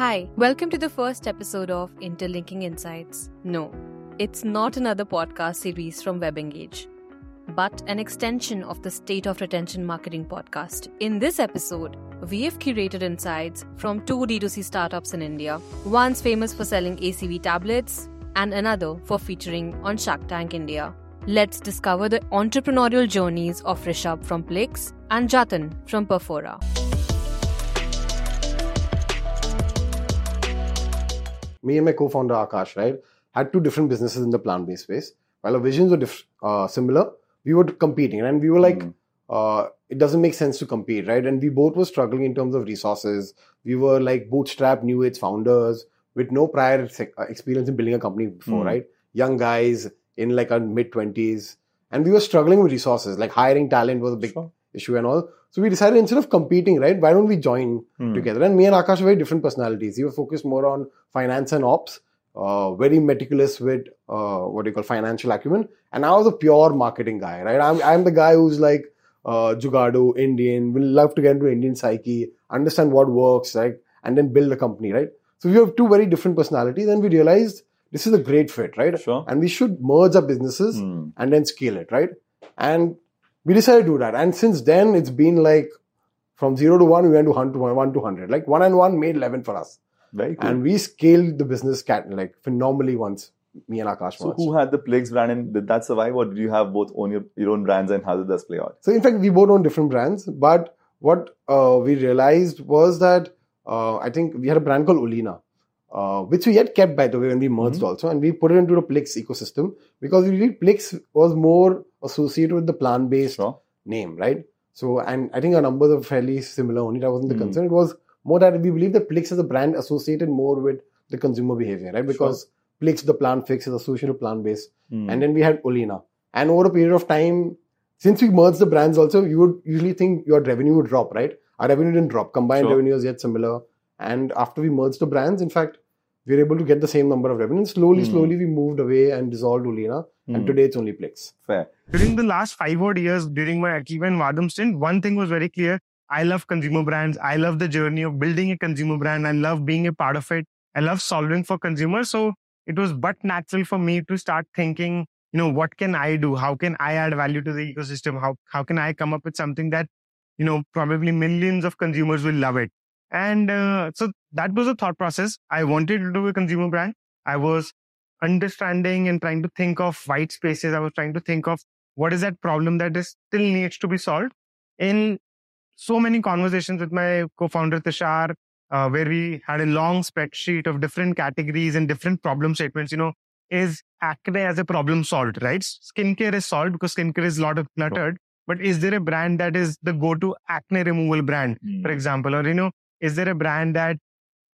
Hi, welcome to the first episode of Interlinking Insights. No, it's not another podcast series from WebEngage, but an extension of the State of Retention Marketing podcast. In this episode, we have curated insights from two D2C startups in India, one's famous for selling ACV tablets and another for featuring on Shark Tank India. Let's discover the entrepreneurial journeys of Rishubh from Plix and Jatan from Perfora. Me and my co-founder Akash, right, had two different businesses in the plant-based space. While our visions were diff- uh, similar, we were competing, and we were like, Mm. uh, it doesn't make sense to compete, right? And we both were struggling in terms of resources. We were like bootstrap new age founders with no prior sec- uh, experience in building a company before, Mm. right? Young guys in like our mid twenties, and we were struggling with resources. Like hiring talent was a big Sure. issue and all. So we decided instead of competing, right, why don't we join Hmm. together? And me and Akash are very different personalities. He was focused more on finance and ops, uh, very meticulous with uh, what do you call financial acumen. And I was a pure marketing guy, right? I'm, I'm the guy who's like uh, Jugado, Indian, will love to get into Indian psyche, understand what works, right? And then build a company, right? So we have two very different personalities, and we realized this is a great fit, right? Sure. And we should merge our businesses Hmm. and then scale it, right? And we decided to do that. And since then, it's been like from zero to one, we went to one to one, one to hundred. Like one and one made eleven for us, Very cool. and we scaled the business cat like phenomenally once. Me and Akash so who had the Plix brand and did that survive or did you have both own your, your own brands and how did that play out? So in fact, we both own different brands, but what uh, we realized was that uh, I think we had a brand called Olina, uh, which we had kept by the way when we merged Mhm. also, and we put it into the Plix ecosystem because we really Plix was more associated with the plant-based Sure. name, right? So, and I think our numbers are fairly similar. Only that wasn't the Mm. concern. It was more that we believe that Plix as a brand associated more with the consumer behavior, right? Because Plix, the plant fix, is associated with plant-based Hmm. and then we had Olina. And over a period of time, since we merged the brands also, you would usually think your revenue would drop, right? Our revenue didn't drop. Combined Sure. revenue is yet similar. And after we merged the brands, in fact, we were able to get the same number of revenue. And slowly, Hmm. slowly, we moved away and dissolved Olina. Hmm. And today it's only Plix. Fair. during the last five odd years during my Akiva and Vahdam stint, one thing was very clear. I love consumer brands. I love the journey of building a consumer brand. I love being a part of it. I love solving for consumers. So it was but natural for me to start thinking, you know, what can I do? How can I add value to the ecosystem? How, how can I come up with something that, you know, probably millions of consumers will love it? And uh, so that was a thought process. I wanted to do a consumer brand. I was understanding and trying to think of white spaces. I was trying to think of what is that problem that is still needs to be solved in so many conversations with my co-founder Tushar, uh, where we had a long spreadsheet of different categories and different problem statements. You know, is acne as a problem solved, right? Skincare is solved because skincare is a lot of cluttered. But is there a brand that is the go-to acne removal brand, Hmm. for example, or you know, is there a brand that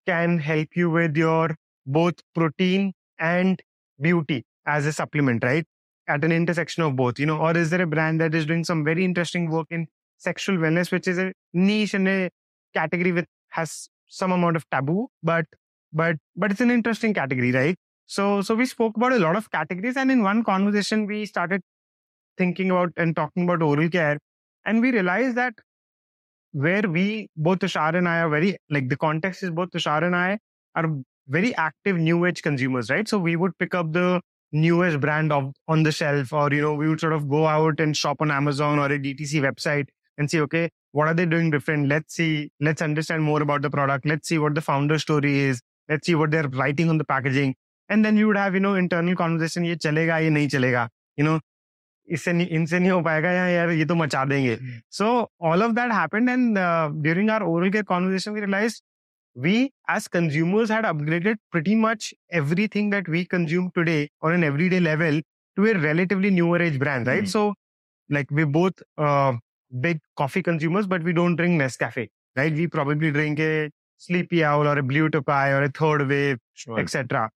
can help you with your both protein and beauty as a supplement, right? At an intersection of both, you know, or is there a brand that is doing some very interesting work in sexual wellness, which is a niche and a category with has some amount of taboo, but but but it's an interesting category, right? So so we spoke about a lot of categories, and in one conversation we started thinking about and talking about oral care, and we realized that where we both Tushar and I are very like the context is both Tushar and I are very active new age consumers, right? So we would pick up the newest brand of on the shelf, or you know, we would sort of go out and shop on Amazon or a DTC website and see, okay, what are they doing different? Let's see, let's understand more about the product. Let's see what the founder story is. Let's see what they're writing on the packaging. And then you would have, you know, internal conversation, ye chalega, ye nahi chalega. You know, इससे इनसे नहीं हो पाएगा या यार ये तो मचा देंगे। So all of that happened and during our oral care conversation we realise we as consumers had upgraded pretty much every that we consume today or in every level to a relatively newer age brand right so like we both big coffee consumers but we don't drink Nescafe right we probably drink a Sleepy Owl or a Blue Tokai or a Third Wave etcetera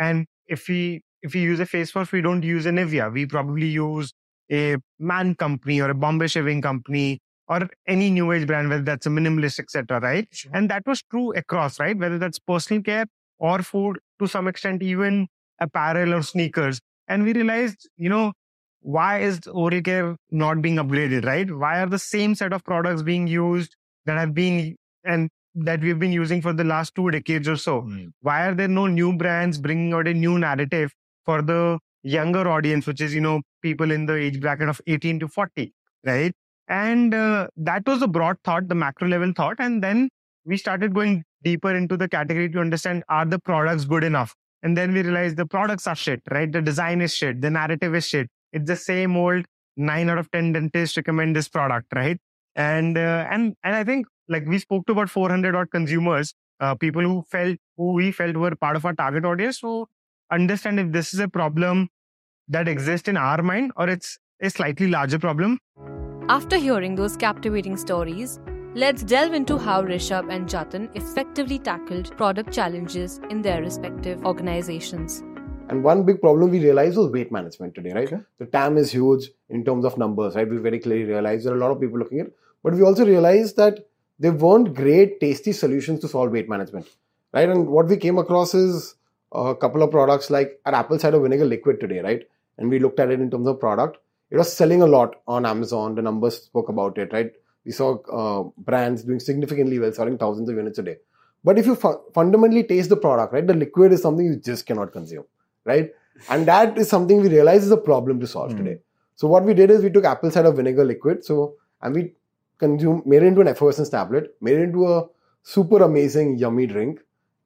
and if you if we use a face wash, we don't use a Nivea. We probably use a Man company or a Bombay shaving company or any new age brand, whether that's a minimalist, etc. Right? And that was true across, right? Whether that's personal care or food, to some extent, even apparel or sneakers. And we realized, you know, why is oral care not being upgraded, right? Why are the same set of products being used that have been and that we've been using for the last two decades or so. Hmm. Why are there no new brands bringing out a new narrative for the younger audience, which is, you know, people in the age bracket of 18 to 40, right? And uh, that was a broad thought, the macro level thought. And then we started going deeper into the category to understand are the products good enough? And then we realized the products are shit, right? The design is shit, the narrative is shit. It's the same old nine out of 10 dentists recommend this product, right? And, uh, and, and I think like we spoke to about 400 odd consumers, uh, people who felt, who we felt were part of our target audience. So understand if this is a problem that exists in our mind or it's a slightly larger problem. After hearing those captivating stories, let's delve into how Rishubh and Jatan effectively tackled product challenges in their respective organizations. And one big problem we realized was weight management today, right? Okay. The TAM is huge in terms of numbers, right? We very clearly realized there are a lot of people looking at it. But we also realized that there weren't great, tasty solutions to solve weight management, right? And what we came across is a couple of products like our apple cider vinegar liquid today, right? And we looked at it in terms of product. It was selling a lot on Amazon. The numbers spoke about it, right? We saw uh, brands doing significantly well, selling thousands of units a day. But if you fu- fundamentally taste the product, right, the liquid is something you just cannot consume, right? And that is something we realize is a problem to solve Hmm. today. So what we did is we took apple cider vinegar liquid, so and we consume made it into an effervescence tablet, made it into a super amazing yummy drink,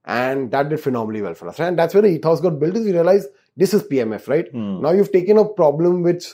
and that did phenomenally well for us. Right? And that's where the ethos got built. Is we realized this is PMF, right? Hmm. Now you've taken a problem which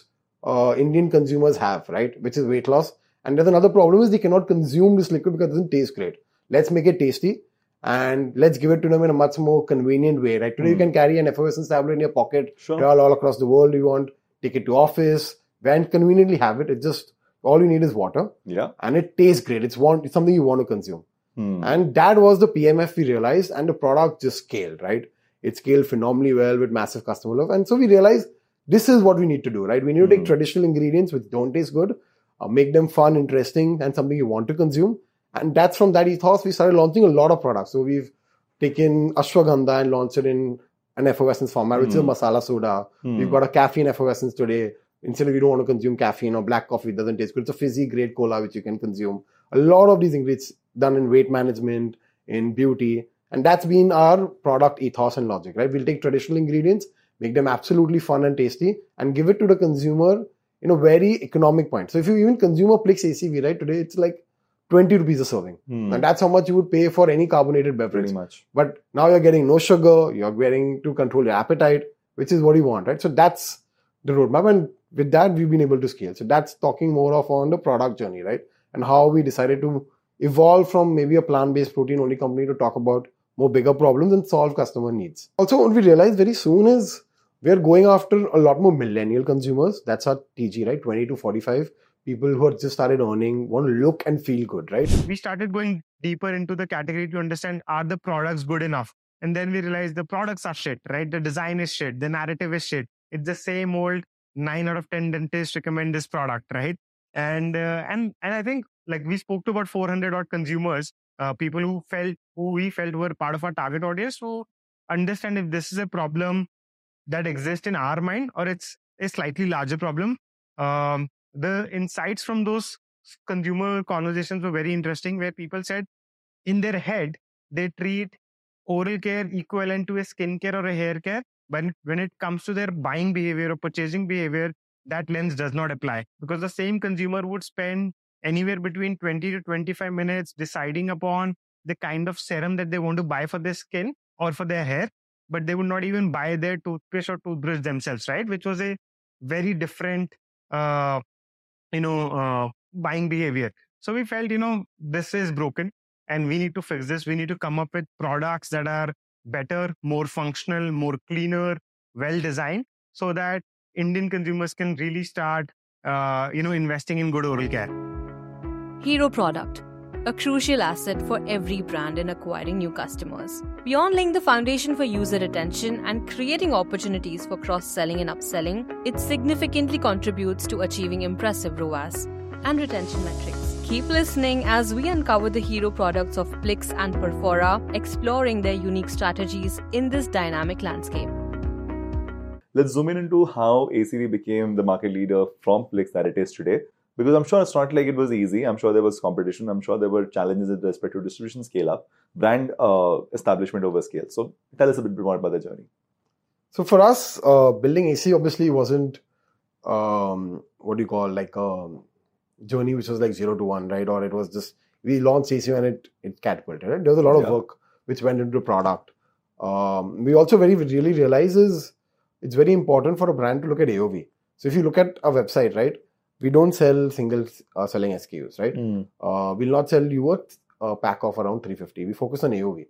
uh, Indian consumers have, right? Which is weight loss. And there's another problem is they cannot consume this liquid because it doesn't taste great. Let's make it tasty and let's give it to them in a much more convenient way, right? Today you Hmm. can carry an effervescence tablet in your pocket, Sure. travel all across the world you want, take it to office, and conveniently have it. It's just all you need is water Yeah. and it tastes great. It's want it's something you want to consume. Hmm. And that was the PMF we realized, and the product just scaled, right? It scaled phenomenally well with massive customer love. And so we realized this is what we need to do, right? We need to take Hmm. traditional ingredients which don't taste good, uh, make them fun, interesting, and something you want to consume. And that's from that ethos we started launching a lot of products. So we've taken ashwagandha and launched it in an effervescence format, which is a Hmm. masala soda. Hmm. We've got a caffeine effervescence today. Instead of you don't want to consume caffeine or black coffee, it doesn't taste good. It's a fizzy great cola which you can consume. A lot of these ingredients done in weight management, in beauty, and that's been our product ethos and logic, right? We'll take traditional ingredients, make them absolutely fun and tasty, and give it to the consumer in a very economic point. So if you even consume a Plix ACV, right, today it's like 20 rupees a serving. Hmm. And that's how much you would pay for any carbonated beverage. Pretty much. But now you're getting no sugar, you're getting to control your appetite, which is what you want, right? So that's the roadmap. And with that, we've been able to scale. So that's talking more of on the product journey, right? And how we decided to evolve from maybe a plant-based protein only company to talk about more bigger problems and solve customer needs. Also, what we realized very soon is we're going after a lot more millennial consumers. That's our TG, right? 20 to 45 people who have just started earning, want to look and feel good, right? we started going deeper into the category to understand are the products good enough and then we realized the products are shit right the design is shit the narrative is shit it's the same old 9 out of 10 dentists recommend this product right and uh, and and i think like we spoke to about 400 odd consumers uh, people who felt who we felt were part of our target audience so understand if this is a problem that exists in our mind or it's a slightly larger problem. Um, the insights from those consumer conversations were very interesting where people said in their head they treat oral care equivalent to a skincare or a hair care but when it comes to their buying behavior or purchasing behavior that lens does not apply because the same consumer would spend anywhere between 20 to 25 minutes deciding upon the kind of serum that they want to buy for their skin or for their hair but they would not even buy their toothpaste or toothbrush themselves right? Which was a very different uh, you know uh, buying behavior. So we felt you know this is broken and we need to fix this. We need to come up with products that are better more functional more cleaner well designed so that indian consumers can really start uh, you know investing in good oral care Hero product, a crucial asset for every brand in acquiring new customers. Beyond laying the foundation for user retention and creating opportunities for cross selling and upselling, it significantly contributes to achieving impressive ROAS and retention metrics. Keep listening as we uncover the hero products of Plix and Perfora, exploring their unique strategies in this dynamic landscape. Let's zoom in into how ACV became the market leader from Plix that it is today. Because I'm sure it's not like it was easy. I'm sure there was competition. I'm sure there were challenges with respect to distribution scale up, brand uh, establishment over scale. So tell us a bit more about the journey. So for us, uh, building AC obviously wasn't um, what do you call like a journey which was like zero to one, right? Or it was just we launched AC and it it catapulted. Right? There was a lot of Yeah. work which went into product. Um, we also very really realize is it's very important for a brand to look at AOV. So if you look at our website, right, we don't sell single uh, selling SKUs, right? uh, we'll not sell you a, a pack of around 350. We focus on AOV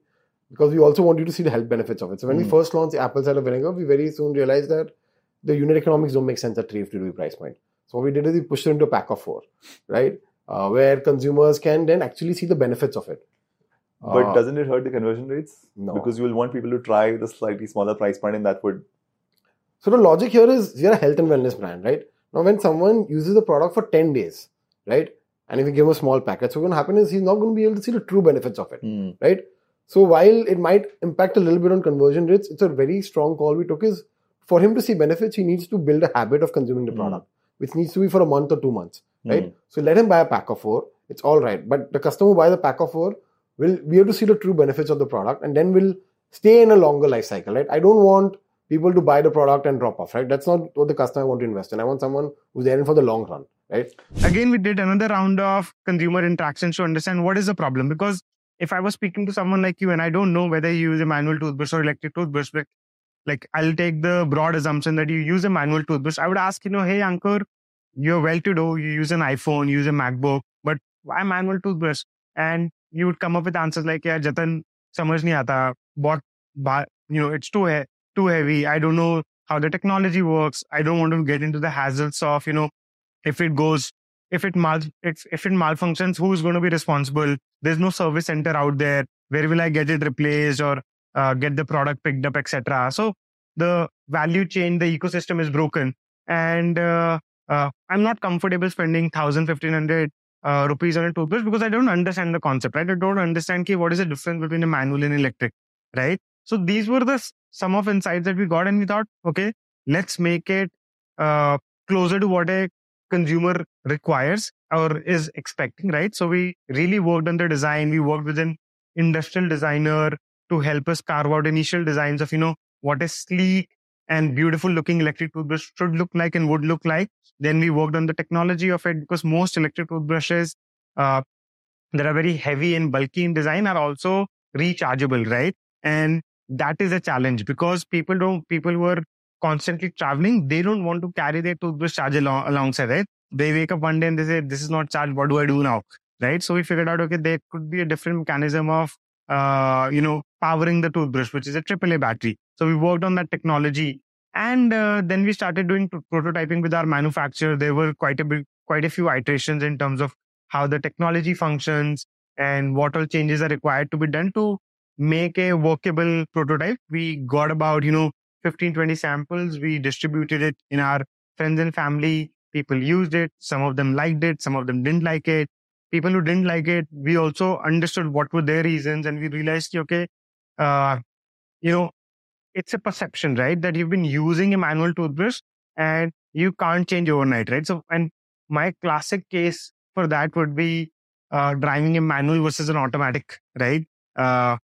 because we also want you to see the health benefits of it. So when we Mm. first launched the apple cider vinegar, we very soon realized that the unit economics don't make sense at 350 rupee price point. So what we did is we pushed it into a pack of four, right? Uh, where consumers can then actually see the benefits of it. But Uh, doesn't it hurt the conversion rates? No. Because you will want people to try the slightly smaller price point, and that would. So the logic here is you're a health and wellness brand, right? Now, when someone uses the product for 10 days, right? And if you give him a small packet, so what's going to happen is he's not going to be able to see the true benefits of it. right? So while it might impact a little bit on conversion rates, it's a very strong call we took is for him to see benefits, he needs to build a habit of consuming the Mm. product, which needs to be for a month or two months, right? Mm. So let him buy a pack of four. It's all right. But the customer who buys a pack of four will be able to see the true benefits of the product and then will stay in a longer life cycle, right? I don't want people to buy the product and drop off, right? That's not what the customer want to invest in. I want someone who's there for the long run, right? again we did another round of consumer interactions to understand what is the problem because if i was speaking to someone like you and i don't know whether you use a manual toothbrush or electric toothbrush but like i'll take the broad assumption that you use a manual toothbrush i would ask you know hey ankur you're well to do you use an iphone you use a macbook but why manual toothbrush and you would come up with answers like yeah jatan samajh nahi aata what you know it's too he- too heavy. I don't know how the technology works. I don't want to get into the hazards of you know if it goes if it mal if, if it malfunctions who's going to be responsible? There's no service center out there. Where will i get it replaced or uh, get the product picked up etc so the value chain the ecosystem is broken. And uh, uh, i'm not comfortable spending 1000 1500 uh, rupees on a toothbrush because i don't understand the concept right? I don't understand ki, what is the difference between a manual and electric? Right? So these were the some of insights that we got and we thought okay let's make it uh, closer to what a consumer requires or is expecting, right? So we really worked on the design. We worked with an industrial designer to help us carve out initial designs of, you know, what a sleek and beautiful looking electric toothbrush should look like and would look like. Then we worked on the technology of it because most electric toothbrushes uh, that are very heavy and bulky in design are also rechargeable, right? And that is a challenge because people don't, people were constantly traveling, they don't want to carry their toothbrush charger along, alongside, right? They wake up one day and they say, This is not charged. What do I do now? Right. So we figured out, okay, there could be a different mechanism of, uh, you know, powering the toothbrush, which is a AAA battery. So we worked on that technology. And uh, then we started doing pro- prototyping with our manufacturer. There were quite a bit, quite a few iterations in terms of how the technology functions and what all changes are required to be done to make a workable prototype. We got about, you know, 15, 20 samples. We distributed it in our friends and family. People used it. Some of them liked it. Some of them didn't like it. People who didn't like it, we also understood what were their reasons and we realized, okay, uh, you know, it's a perception, right? That you've been using a manual toothbrush and you can't change overnight, right? So, and my classic case for that would be uh, driving a manual versus an automatic, right? Uh,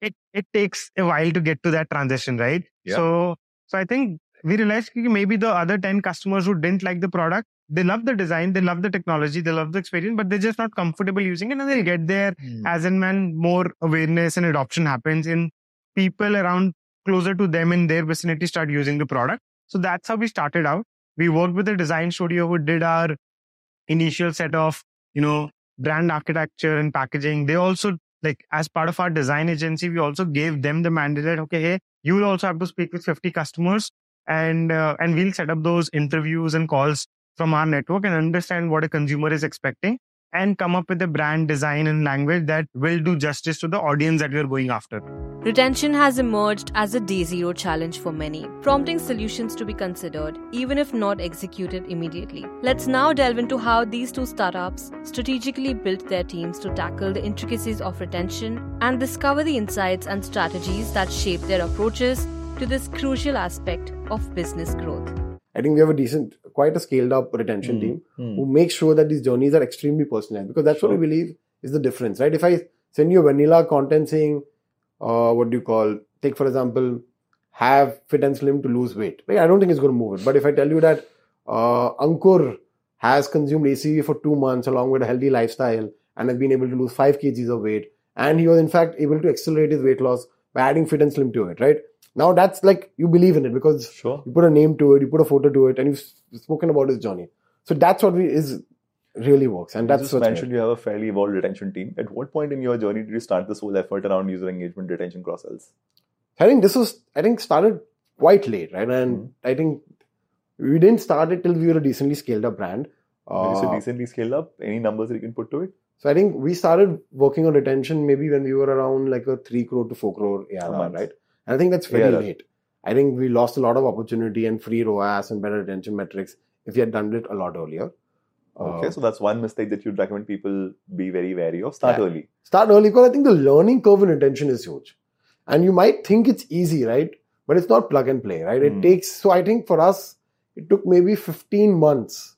it it takes a while to get to that transition, right? Yeah. So so I think we realized maybe the other 10 customers who didn't like the product, they love the design, they love the technology, they love the experience, but they're just not comfortable using it and they'll get there hmm. as and when more awareness and adoption happens in people around closer to them in their vicinity start using the product. So that's how we started out. We worked with a design studio who did our initial set of, you know, brand architecture and packaging. They also like as part of our design agency, we also gave them the mandate that, okay, hey, you will also have to speak with 50 customers and, uh, and we'll set up those interviews and calls from our network and understand what a consumer is expecting and come up with a brand design and language that will do justice to the audience that we're going after. Retention has emerged as a day zero challenge for many, prompting solutions to be considered, even if not executed immediately. Let's now delve into how these two startups strategically built their teams to tackle the intricacies of retention and discover the insights and strategies that shape their approaches to this crucial aspect of business growth. I think we have a decent quite a scaled up retention Hmm. team Hmm. who make sure that these journeys are extremely personalized because that's what we believe is the difference, right? If I send you a vanilla content saying, uh, what do you call, take for example, have fit and slim to lose weight? I don't think it's going to move it. But if I tell you that uh, Ankur has consumed ACV for two months along with a healthy lifestyle and has been able to lose five kgs of weight, and he was in fact able to accelerate his weight loss by adding fit and slim to it, right? Now that's like you believe in it because Sure. you put a name to it, you put a photo to it, and you've spoken about his journey. So that's what we is really works, and you that's just mentioned you have a fairly evolved retention team. At what point in your journey did you start this whole effort around user engagement, retention, cross sells? I think this was I think started quite late, right? And Mhm. I think we didn't start it till we were a decently scaled up brand. When you say Uh, scaled up, any numbers that you can put to it? so I think we started working on retention maybe when we were around like a three crore to four crore ARR, right? And I think that's very ARR. late. I think we lost a lot of opportunity and free ROAS and better retention metrics if we had done it a lot earlier. Okay, Uh, so that's one mistake that you'd recommend people be very wary of. Start Yeah. early. start early because I think the learning curve in attention is huge. And you might think it's easy, right? But it's not plug and play, right? Hmm. It takes, so I think for us, it took maybe 15 months,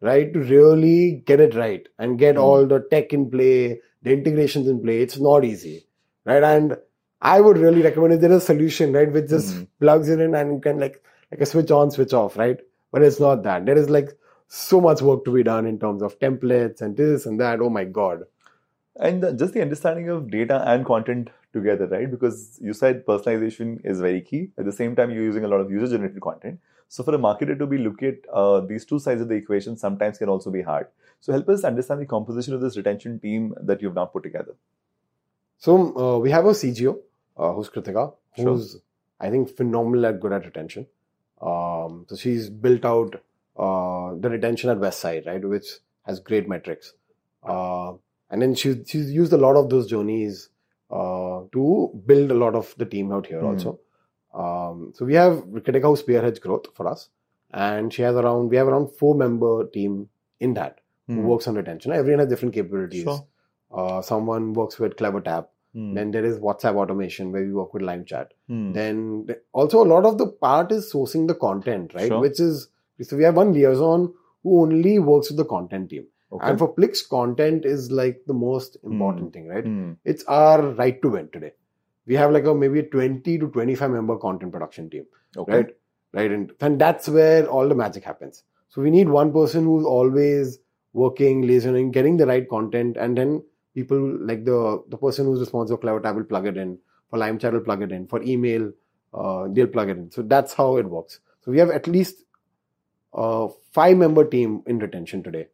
right, to really get it right and get Hmm. all the tech in play, the integrations in play. It's not easy, right? And I would really recommend if there is a solution, right, which just Hmm. plugs it in and you can like, like a switch on, switch off, right? But it's not that. There is like so much work to be done in terms of templates and this and that. Oh my God. And the, just the understanding of data and content together, right? Because you said personalization is very key. At the same time, you're using a lot of user generated content. So for a marketer to be looking at uh, these two sides of the equation sometimes can also be hard. So help us understand the composition of this retention team that you've now put together. So uh, we have a CGO uh, who's Kritika, Sure. who's I think phenomenal at good at retention. Um, so she's built out uh, the retention at Westside, right, which has great metrics. Uh, and then she, she's used a lot of those journeys uh, to build a lot of the team out here Hmm. also. Um, so we have Kritika who spearheads growth for us, and she has around we have around four member team in that who Hmm. works on retention. Everyone has different capabilities. Sure. Uh, someone works with CleverTap. Hmm. Then there is WhatsApp automation where we work with LimeChat. Hmm. Then also a lot of the part is sourcing the content, right? Sure. Which is so we have one liaison who only works with the content team. Okay. And for Plix, content is like the most important thing, right? Hmm. It's our right to win today. We have like a maybe a 20 to 25 member content production team, Okay. right? Right. And, and that's where all the magic happens. So we need one person who's always working, listening, getting the right content, and then people like the the person who's responsible for CleverTap will plug it in. For LimeChat will plug it in. For email, uh, they'll plug it in. So that's how it works. So we have at least a five member team in retention today.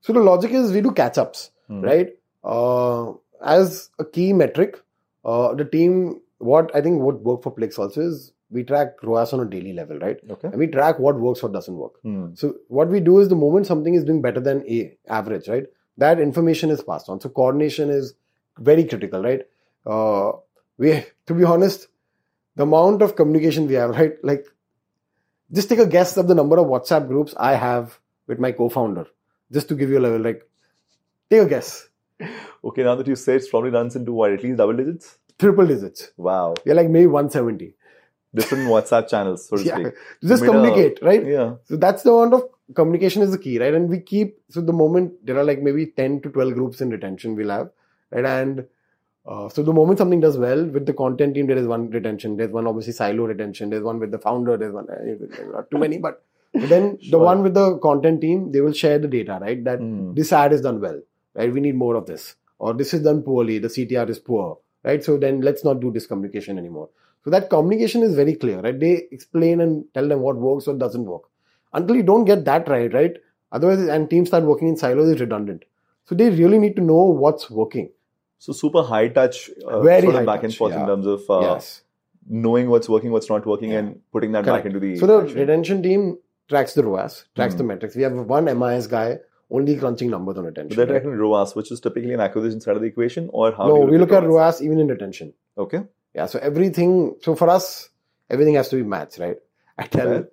So the logic is we do catch ups, Hmm. right? Uh, as a key metric, uh, the team, what I think what work for Plix also is we track ROAS on a daily level, right? Okay. And we track what works, what doesn't work. Hmm. So what we do is the moment something is doing better than a average, right? That information is passed on. So coordination is very critical, right? Uh, we, to be honest, the amount of communication we have, right? Like, just take a guess of the number of WhatsApp groups I have with my co-founder, just to give you a level. Like, take a guess, Okay, now that you say it probably runs into what, at least double digits? triple digits. Wow. We're like maybe 170. Different WhatsApp channels, so to Yeah, speak. just a- communicate, right? Yeah. So that's the amount of communication is the key, right? And we keep so the moment there are like maybe ten to twelve groups in retention we'll have, right? And uh, so the moment something does well with the content team, there is one retention. There's one obviously silo retention. There's one with the founder. There's one uh, not too many, but, then the one with the content team, they will share the data, right? That Hmm. this ad is done well, right? We need more of this, or this is done poorly. The CTR is poor, right? So then let's not do this communication anymore. So that communication is very clear, right? They explain and tell them what works, or doesn't work. Until you don't get that right, right? Otherwise, and teams start working in silos, it's redundant. So they really need to know what's working. So super high touch, uh, Very sort of back and touch, forth in terms of uh, yes. knowing what's working, what's not working, Yeah. and putting that Correct. back into the. So the action. retention team tracks the ROAS, tracks Hmm. the metrics. We have one MIS guy only crunching numbers on retention. So they're right? ROAS, which is typically an acquisition side of the equation, or how? No, you we look at ROAS? ROAS even in retention. Okay. Yeah, so everything, so for us, everything has to be maths, right? I tell Fair.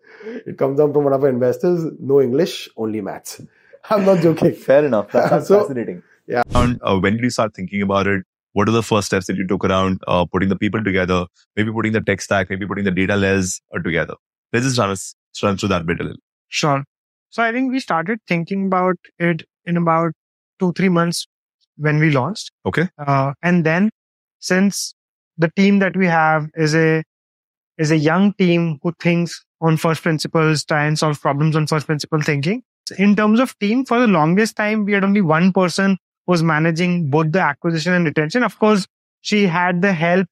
it comes down from one of our investors, no English, only maths. I'm not joking. Fair enough. That sounds So- fascinating. Around uh, when did you start thinking about it? What are the first steps that you took around uh, putting the people together, maybe putting the tech stack, maybe putting the data layers uh, together? Let's just run us run through that bit a little. Sure. So I think we started thinking about it in about two, three months when we launched. Okay. Uh, and then since the team that we have is a, is a young team who thinks on first principles, try and solve problems on first principle thinking. In terms of team, for the longest time, we had only one person was managing both the acquisition and retention. Of course, she had the help,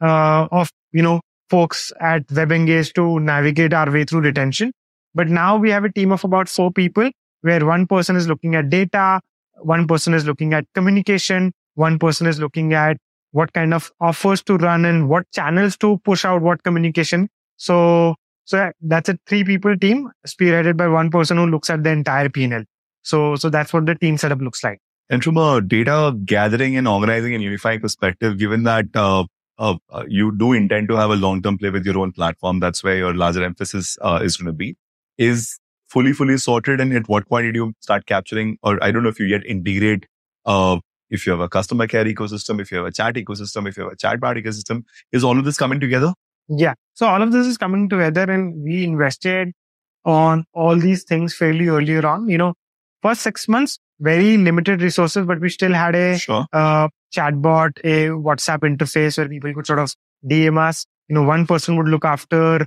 uh, of, you know, folks at WebEngage to navigate our way through retention. But now we have a team of about four people where one person is looking at data, one person is looking at communication, one person is looking at what kind of offers to run and what channels to push out what communication. So, so that's a three people team spearheaded by one person who looks at the entire PNL. So, so that's what the team setup looks like. And from a data gathering and organizing and unifying perspective, given that uh, uh, uh, you do intend to have a long-term play with your own platform, that's where your larger emphasis uh, is going to be. Is fully, fully sorted, and at what point did you start capturing? Or I don't know if you yet integrate. Uh, if you have a customer care ecosystem, if you have a chat ecosystem, if you have a chatbot ecosystem, is all of this coming together? Yeah. So all of this is coming together, and we invested on all these things fairly earlier on. You know, first six months, very limited resources, but we still had a Sure. uh, chatbot, a WhatsApp interface where people could sort of DM us. You know, one person would look after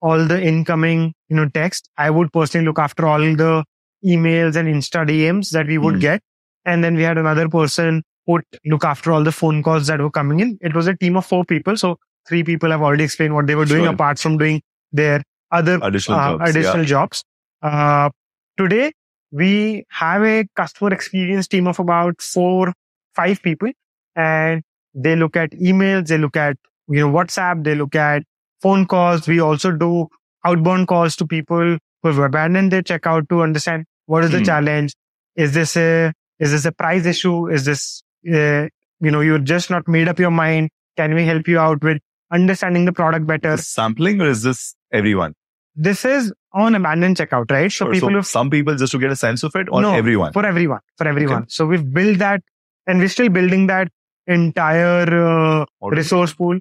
all the incoming, you know, text. I would personally look after all the emails and Insta DMs that we would Hmm. get. And then we had another person who would look after all the phone calls that were coming in. It was a team of four people. So three people have already explained what they were doing Sure. apart from doing their other Additional uh, jobs. additional yeah. jobs. Uh, today we have a customer experience team of about four, five people and they look at emails, they look at, you know, WhatsApp, they look at phone calls. We also do outbound calls to people who have abandoned their checkout to understand what is the Hmm. challenge. Is this a, is this a price issue? Is this, uh, you know, you're just not made up your mind. Can we help you out with understanding the product better? Is sampling or is this everyone? This is on abandoned checkout, right? So Or people so who some people just to get a sense of it or No, everyone? for everyone, for everyone. So we've built that and we're still building that entire uh, pool. resource pool.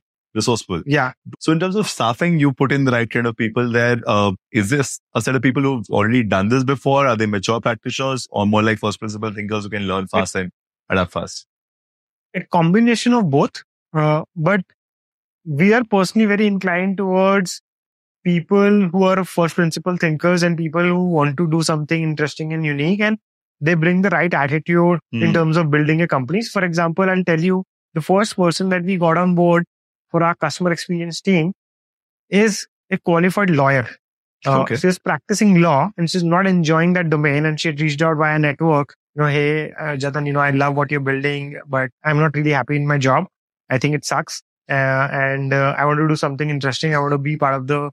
Yeah. So in terms of staffing, you put in the right kind of people there. Uh, is this a set of people who've already done this before? Are they mature practitioners or more like first principle thinkers who can learn fast and adapt fast? A combination of both. Uh, but we are personally very inclined towards people who are first principle thinkers and people who want to do something interesting and unique and they bring the right attitude in Mhm. terms of building a company. For example, I'll tell you the first person that we got on board for our customer experience team is a qualified lawyer. Uh, Okay. She's practicing law and she's not enjoying that domain and she had reached out via network. You know, hey, uh, Jatan, you know, I love what you're building, but I'm not really happy in my job. I think it sucks. Uh, and uh, I want to do something interesting. I want to be part of the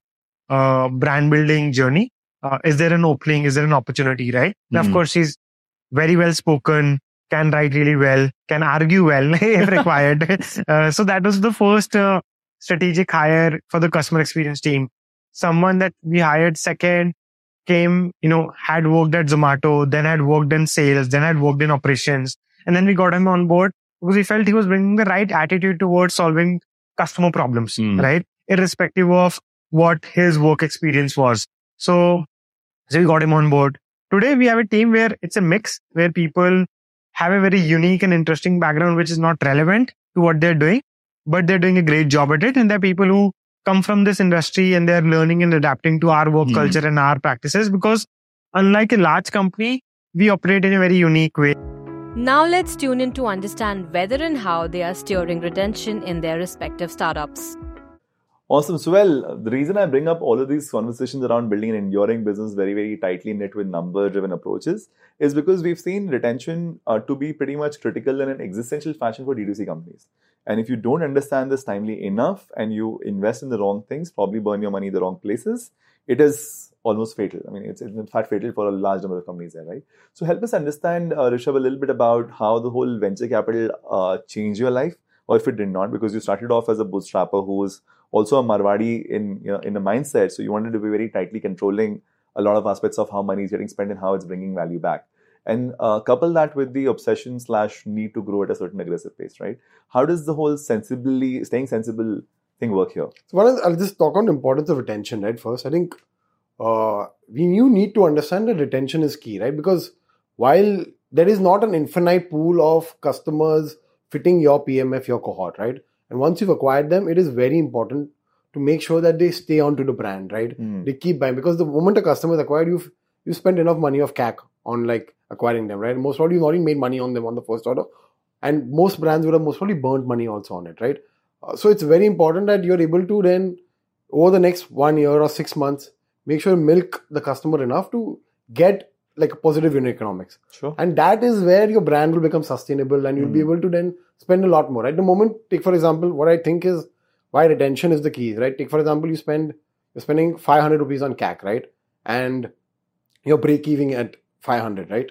uh, brand building journey. Uh, is there an opening? Is there an opportunity? Right. Now, of Mhm. course, she's very well spoken, can write really well, can argue well if required. uh, so that was the first uh, strategic hire for the customer experience team. Someone that we hired second came, you know, had worked at Zomato, then had worked in sales, then had worked in operations. And then we got him on board because we felt he was bringing the right attitude towards solving customer problems, Hmm. right? Irrespective of what his work experience was. So, so we got him on board. Today we have a team where it's a mix where people have a very unique and interesting background, which is not relevant to what they're doing, but they're doing a great job at it. And they're people who come from this industry and they're learning and adapting to our work Hmm. culture and our practices because unlike a large company, we operate in a very unique way. Now let's tune in to understand whether and how they are steering retention in their respective startups. Awesome. So, well, the reason I bring up all of these conversations around building an enduring business very, very tightly knit with number driven approaches is because we've seen retention uh, to be pretty much critical in an existential fashion for D2C companies. And if you don't understand this timely enough and you invest in the wrong things, probably burn your money in the wrong places, it is almost fatal. I mean, it's, in fact fatal for a large number of companies there, right? So, help us understand, uh, Rishubh, a little bit about how the whole venture capital uh, changed your life, or if it did not, because you started off as a bootstrapper who was also a Marwadi in you know, in the mindset. So you wanted to be very tightly controlling a lot of aspects of how money is getting spent and how it's bringing value back. And uh, couple that with the obsession slash need to grow at a certain aggressive pace, right? How does the whole sensibly staying sensible thing work here? So one is, I'll just talk on the importance of retention, right? First, I think uh, we you need to understand that retention is key, right? Because while there is not an infinite pool of customers fitting your PMF, your cohort, right? And once you've acquired them, it is very important to make sure that they stay onto the brand, right? Hmm. They keep buying because the moment a customer is acquired, you've you spend enough money of CAC on like acquiring them, right? Most probably you've already made money on them on the first order, and most brands would have most probably burnt money also on it, right? Uh, so it's very important that you're able to then over the next one year or six months make sure you milk the customer enough to get like a positive unit economics Sure. and that is where your brand will become sustainable and you'll be able to then spend a lot more. At the moment, take for example, what I think is why retention is the key, right? Take for example, you spend you're spending 500 rupees on CAC, right? And you're break even at 500, right?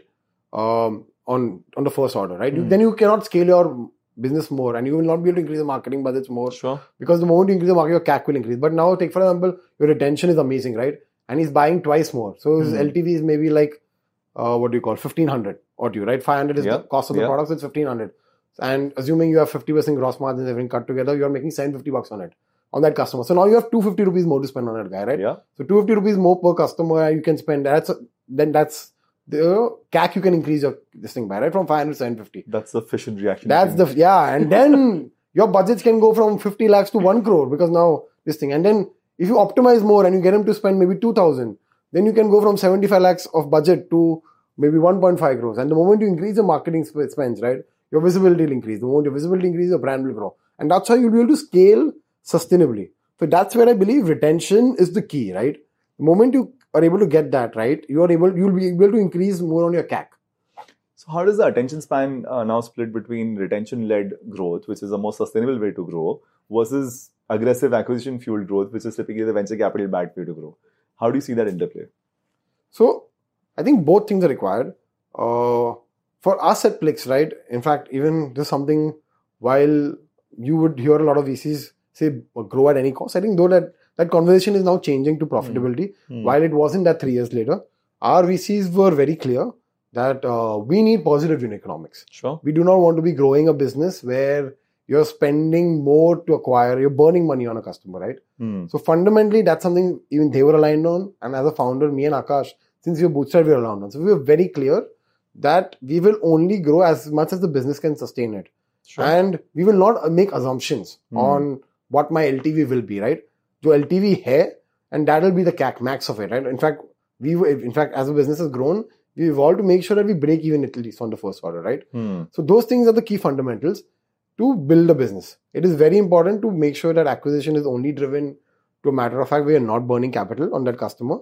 Um, on on the first order, right? You- Hmm. then you cannot scale your business more, and you will not be able to increase the marketing budgets more Sure. because the moment you increase the market, your CAC will increase. But now, take for example, your retention is amazing, right? And he's buying twice more, so his Hmm. LTV is maybe like uh, what do you call 1500 or do you right 500 is Yeah, the cost of the yeah. product so it's 1500 and assuming you have 50% gross margins everything cut together you're making 750 bucks on it on that customer so now you have 250 rupees more to spend on that guy right Yeah. so 250 rupees more per customer you can spend that's then that's the CAC you can increase your this thing by right from 500 to 750 That's the efficient reaction. that's the yeah, and then your budgets can go from 50 lakhs to 1 crore because now this thing. And then if you optimize more and you get him to spend maybe 2000, then you can go from 75 lakhs of budget to maybe 1.5 crores. And the moment you increase your marketing sp- spends, right, your visibility will increase. The moment your visibility increases, your brand will grow. And that's how you'll be able to scale sustainably. So that's where I believe retention is the key, right? The moment you are able to get that right, you are able, you'll be able to increase more on your CAC. So how does the attention span uh, now split between retention-led growth, which is a more sustainable way to grow, versus aggressive acquisition-fueled growth, which is typically the venture capital backed way to grow? How do you see that interplay? So I think both things are required. Uh, for us at Plix, right? In fact, even this something while you would hear a lot of VCs say grow at any cost. I think though that that conversation is now changing to profitability. Hmm. While it wasn't that three years later, our VCs were very clear that uh, we need positive unit economics. Sure. We do not want to be growing a business where you're spending more to acquire, you're burning money on a customer, right? Hmm. So fundamentally, that's something even they were aligned on. And as a founder, me and Akash, since we were bootstrapped, we were aligned on. So we were very clear that we will only grow as much as the business can sustain it. Sure. And we will not make assumptions Hmm. on what my LTV will be, right? So LTV है, and that will be the CAC max of it, right? In fact, we in fact as the business has grown, we evolved to make sure that we break even at least on the first order, right? Hmm. So those things are the key fundamentals to build a business. It is very important to make sure that acquisition is only driven to a matter of fact where you're not burning capital on that customer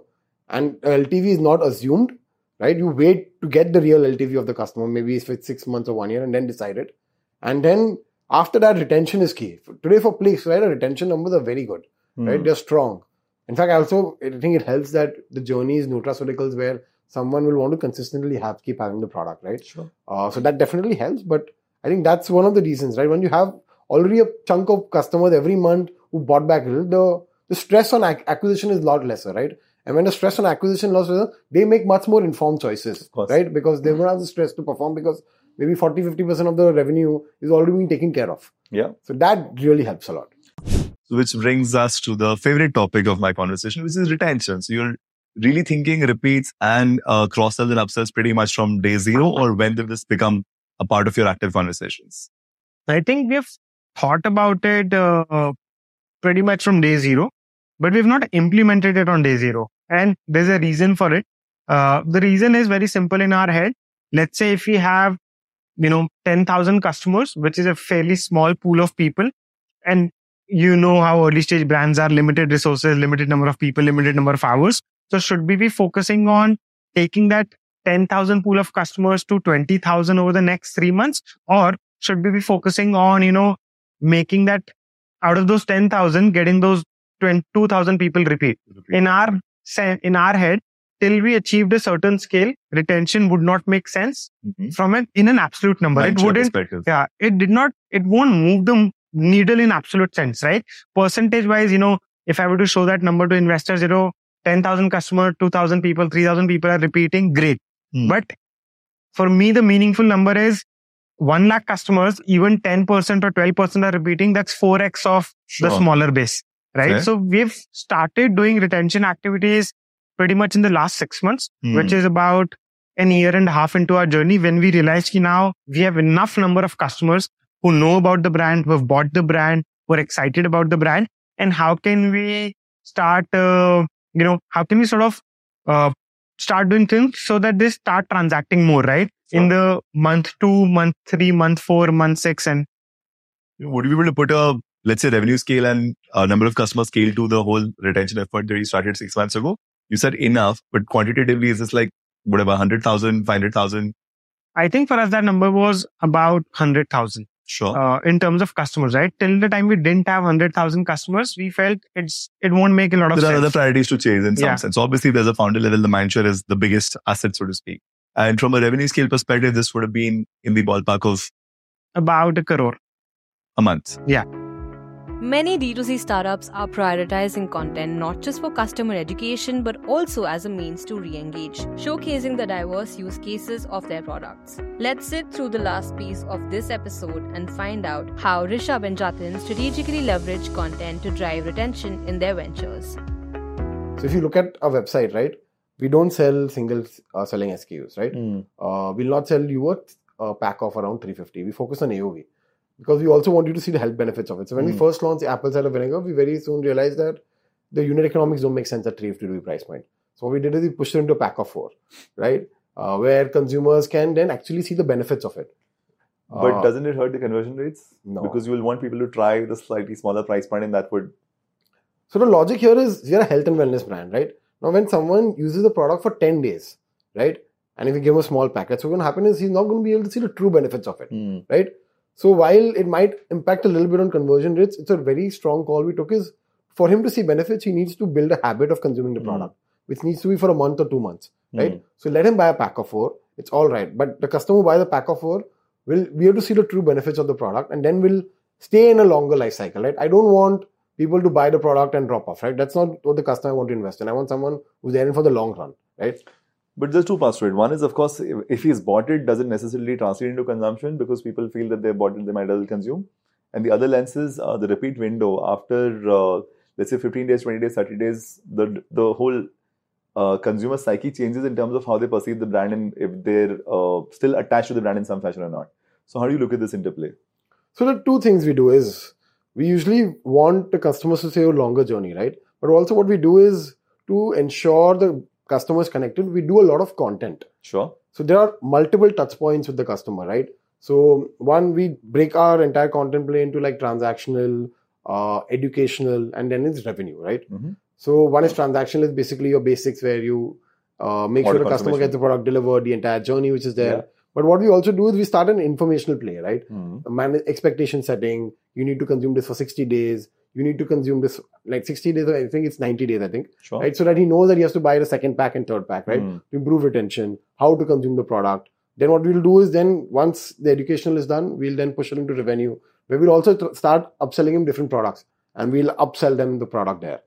and LTV is not assumed, right? You wait to get the real LTV of the customer, maybe if it's six months or one year and then decide it. And then after that, retention is key. Today for Plix, right, the retention numbers are very good, right? Hmm. They're strong. In fact, I also I think it helps that the journey is nutraceuticals where someone will want to consistently have keep having the product, right? Sure. Uh, so that definitely helps. But I think that's one of the reasons, right? When you have already a chunk of customers every month who bought back little, the, the stress on ac- acquisition is a lot lesser, right? And when the stress on acquisition is lesser, they make much more informed choices, right? Because they don't have the stress to perform because maybe 40, 50% of the revenue is already being taken care of. Yeah. So that really helps a lot. which brings us to the favorite topic of my conversation, which is retention. So you're really thinking repeats and uh, cross sells and upsells pretty much from day zero, or when did this become a part of your active conversations? I think we've thought about it uh, pretty much from day zero, but we've not implemented it on day zero. And there's a reason for it. Uh, the reason is very simple in our head. Let's say if we have, you know, 10,000 customers, which is a fairly small pool of people, and you know how early stage brands are limited resources, limited number of people, limited number of hours. So should we be focusing on taking that 10,000 pool of customers to 20,000 over the next three months? Or should we be focusing on, you know, making that out of those 10,000, getting those 22,000 people repeat? In our, in our head, till we achieved a certain scale, retention would not make sense Mhm. from an, in an absolute number. It wouldn't, yeah, it did not, it won't move the needle in absolute sense, right? Percentage wise, you know, if I were to show that number to investors, you know, 10,000 customer, 2,000 people, 3,000 people are repeating, great. Hmm. But for me, the meaningful number is 1 lakh customers, even 10% or 12% are repeating. That's 4x of Sure. the smaller base, right? Okay. So we've started doing retention activities pretty much in the last six months, Hmm. which is about an year and a half into our journey when we realized that now we have enough number of customers who know about the brand, who have bought the brand, who are excited about the brand. And how can we start, uh, you know, how can we sort of uh, start doing things so that they start transacting more, right? In the month two, month three, month four, month six, and Would you be able to put a, let's say, revenue scale and a number of customers scale to the whole retention effort that you started six months ago? You said enough, but quantitatively, is this like whatever, 100,000, 500,000? I think for us that number was about 100,000 Sure. uh, in terms of customers, right? Till the time we didn't have 100,000 customers, we felt it's it won't make a lot of there are other priorities to chase in some Yeah. sense. Obviously, there's a founder level, the mindshare is the biggest asset, so to speak. And from a revenue scale perspective, this would have been in the ballpark of about a crore. a month. Many D2C startups are prioritizing content not just for customer education but also as a means to re engage, showcasing the diverse use cases of their products. Let's sit through the last piece of this episode and find out how Rishubh and Jatan strategically leverage content to drive retention in their ventures. So if you look at our website, right, we don't sell single uh, selling SKUs, right? Hmm. Uh, we'll not sell you a, a pack of around 350. We focus on AOV because we also want you to see the health benefits of it. So when we Mm. first launched the apple cider vinegar, we very soon realized that the unit economics don't make sense at 350 rupee price point. So what we did is we pushed it into a pack of four, right? Uh, where consumers can then actually see the benefits of it. But Uh, doesn't it hurt the conversion rates? No. Because you will want people to try the slightly smaller price point, and that would. So the logic here is we are a health and wellness brand, right? Now, when someone uses the product for 10 days, right? And if you give him a small packet, so what's going to happen is he's not going to be able to see the true benefits of it, Hmm. right? So while it might impact a little bit on conversion rates, it's a very strong call we took is for him to see benefits, he needs to build a habit of consuming the Mm. product, which needs to be for a month or two months, right? Mm. So let him buy a pack of four. It's all right. But the customer who buys a pack of four will be able to see the true benefits of the product and then we'll stay in a longer life cycle, right? I don't want people to buy the product and drop off, right? That's not what the customer I want to invest in. I want someone who's there in for the long run, right? But there's two parts to it. One is, of course, if, he's bought it, doesn't necessarily translate into consumption because people feel that they bought it, they might as well consume. And the other lens is uh, the repeat window. After, uh, let's say, 15 days, 20 days, 30 days, the the whole uh, consumer psyche changes in terms of how they perceive the brand and if they're uh, still attached to the brand in some fashion or not. So, how do you look at this interplay? So the two things we do is we usually want the customers to stay a longer journey, right? But also what we do is to ensure the customer is connected, we do a lot of content. Sure. So there are multiple touch points with the customer, right? So one, we break our entire content play into like transactional, uh, educational, and then it's revenue, right? Mhm. So one is transactional is basically your basics where you uh, make Order sure the customer gets the product delivered, the entire journey which is there. Yeah. But what we also do is we start an informational play, right? Hmm. man expectation setting you need to consume this for 60 days you need to consume this like 60 days i think it's 90 days i think Sure. right so that he knows that he has to buy the second pack and third pack right Hmm. to improve retention how to consume the product then what we'll do is then once the educational is done we'll then push it into revenue where we'll also tr- start upselling him different products and we'll upsell them the product there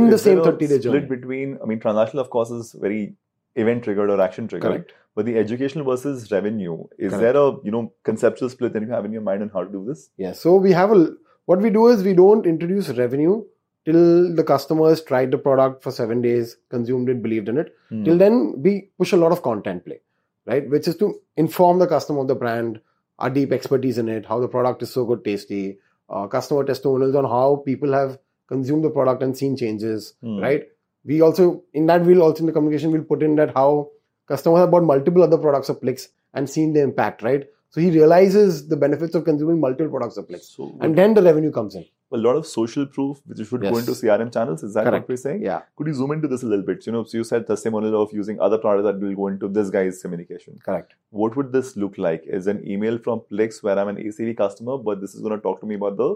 in the Is there same 30 day split journey between, I mean, transactional, of course, is very event triggered or action triggered. correct But the educational versus revenue, is Correct. there a you know conceptual split that you have in your mind on how to do this? Yeah. So we have a what we do is we don't introduce revenue till the customers tried the product for seven days, consumed it, believed in it. Hmm. Till then, we push a lot of content play, right? Which is to inform the customer of the brand, our deep expertise in it, how the product is so good, tasty, uh, customer testimonials on how people have consumed the product and seen changes, Hmm. right? We also in that we'll also in the communication we'll put in that how customers have bought multiple other products of Plix and seen the impact, right? So he realizes the benefits of consuming multiple products of Plix So and then the revenue comes in. a lot of social proof which should go into CRM channels. Is that Correct. what we're saying? Yeah, Could you zoom into this a little bit? You know, so you said testimonial of using other products that will go into this guy's communication. correct. What would this look like? Is an email from Plix where I'm an ACV customer, but this is going to talk to me about the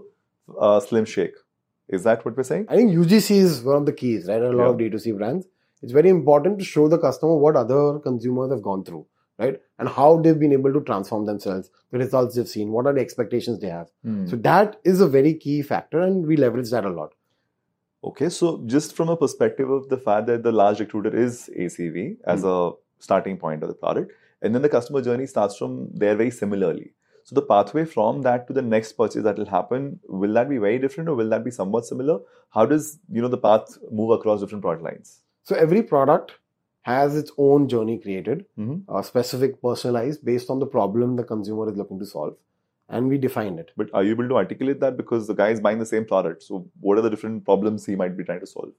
uh, Slim Shake. Is that what we're saying? I think UGC is one of the keys, right? A lot of D2C brands. It's very important to show the customer what other consumers have gone through, right? And how they've been able to transform themselves, the results they've seen, what are the expectations they have. Hmm. So that is a very key factor, and we leverage that a lot. Okay, so just from a perspective of the fact that the large recruiter is ACV as a starting point of the product, and then the customer journey starts from there very similarly. So the pathway from that to the next purchase that will happen, will that be very different or will that be somewhat similar? How does you know the path move across different product lines? So every product has its own journey created, Mhm. uh, specific, personalized, based on the problem the consumer is looking to solve, and we define it. But are you able to articulate that? Because the guy is buying the same product. So what are the different problems he might be trying to solve?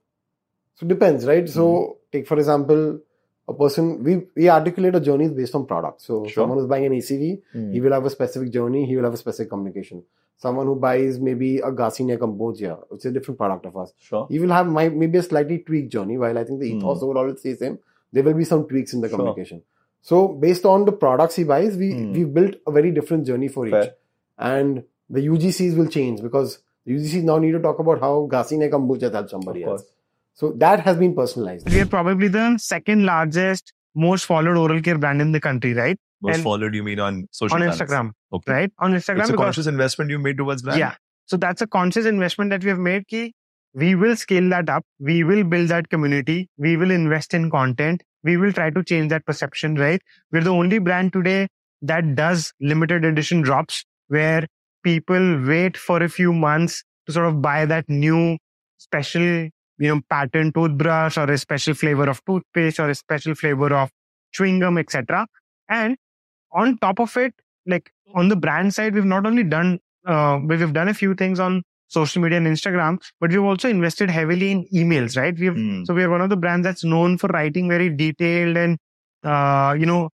So it depends, right? So take for example, a person we we articulate a journey based on product. So Sure. someone who's buying an ACV, Hmm. he will have a specific journey, he will have a specific communication. Someone who buys maybe a Garcinia Cambogia, which is a different product of us, Sure. he will have my, maybe a slightly tweaked journey. While I think the Hmm. ethos will always stay the same, there will be some tweaks in the Sure. communication. So based on the products he buys, we Hmm. we've built a very different journey for each, and the UGCs will change because the UGCs now need to talk about how Garcinia Cambogia helps somebody else. So that has been personalized. We are probably the second largest, most followed oral care brand in the country, right? Most And- followed, you mean on social On channels? Instagram, Okay. right? On Instagram, It's a because- conscious investment you made towards brand. Yeah. So that's a conscious investment that we have made. Ki we will scale that up. We will build that community. We will invest in content. We will try to change that perception, right? We're the only brand today that does limited edition drops where people wait for a few months to sort of buy that new special, you know, pattern toothbrush or a special flavor of toothpaste or a special flavor of chewing gum, etc. And on top of it, like on the brand side, we've not only done uh, we've done a few things on social media and Instagram, but we've also invested heavily in emails, right? We've Hmm. so we are one of the brands that's known for writing very detailed and uh, you know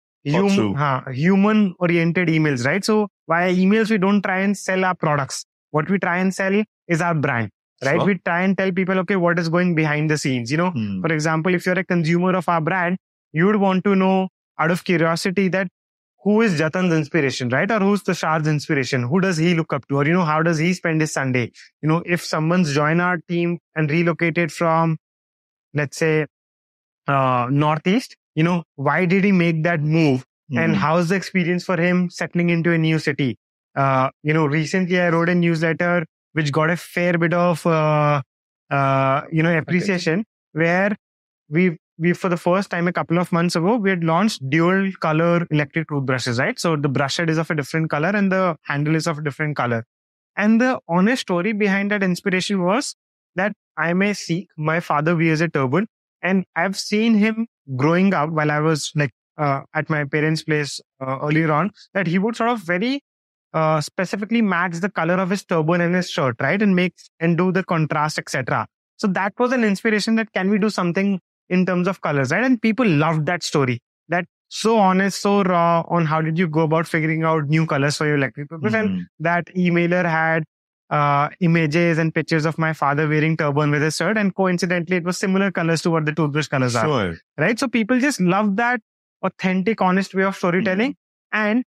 through. human oriented emails, right? So via emails, we don't try and sell our products. What we try and sell is our brand, right? Sure. We try and tell people, okay, what is going behind the scenes, you know? Hmm. For example, if you're a consumer of our brand, you would want to know out of curiosity that who is Jatan's inspiration, right? Or who's Tushar's inspiration? Who does he look up to? Or, you know, how does he spend his Sunday? You know, if someone's joined our team and relocated from, let's say, uh, Northeast, you know, why did he make that move? And Hmm. how's the experience for him settling into a new city? Uh, you know, recently I wrote a newsletter which got a fair bit of, uh, uh, you know, appreciation where we we for the first time a couple of months ago we had launched dual color electric toothbrushes right? So the brush head is of a different color and the handle is of a different color. And the honest story behind that inspiration was that i may seek my father wears a turban and i've seen him growing up while i was like uh, at my parents place uh, earlier on that he would sort of very uh, specifically match the color of his turban and his shirt right? And make and do the contrast etc so that was an inspiration that can we do something in terms of colors, right? And people loved that story. That so honest, so raw on how did you go about figuring out new colors for your electric toothbrush. And Hmm. that emailer had uh, images and pictures of my father wearing turban with his shirt. And coincidentally, it was similar colors to what the toothbrush colors are, right? So people just love that authentic, honest way of storytelling. And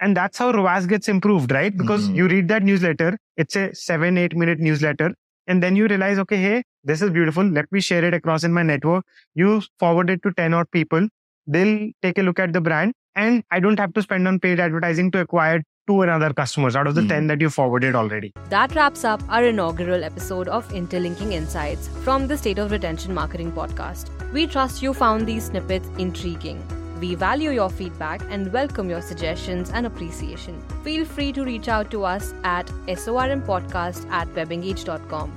and that's how ROAS gets improved, right? Because Mhm. you read that newsletter, it's a seven, eight minute newsletter. And then you realize, okay, hey, this is beautiful. Let me share it across in my network. You forward it to 10 odd people. They'll take a look at the brand. And I don't have to spend on paid advertising to acquire two another customers out of the Hmm. 10 that you forwarded already. That wraps up our inaugural episode of Interlinking Insights from the State of Retention Marketing podcast. We trust you found these snippets intriguing. We value your feedback and welcome your suggestions and appreciation. Feel free to reach out to us at sormpodcast at webengage.com.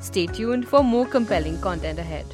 Stay tuned for more compelling content ahead.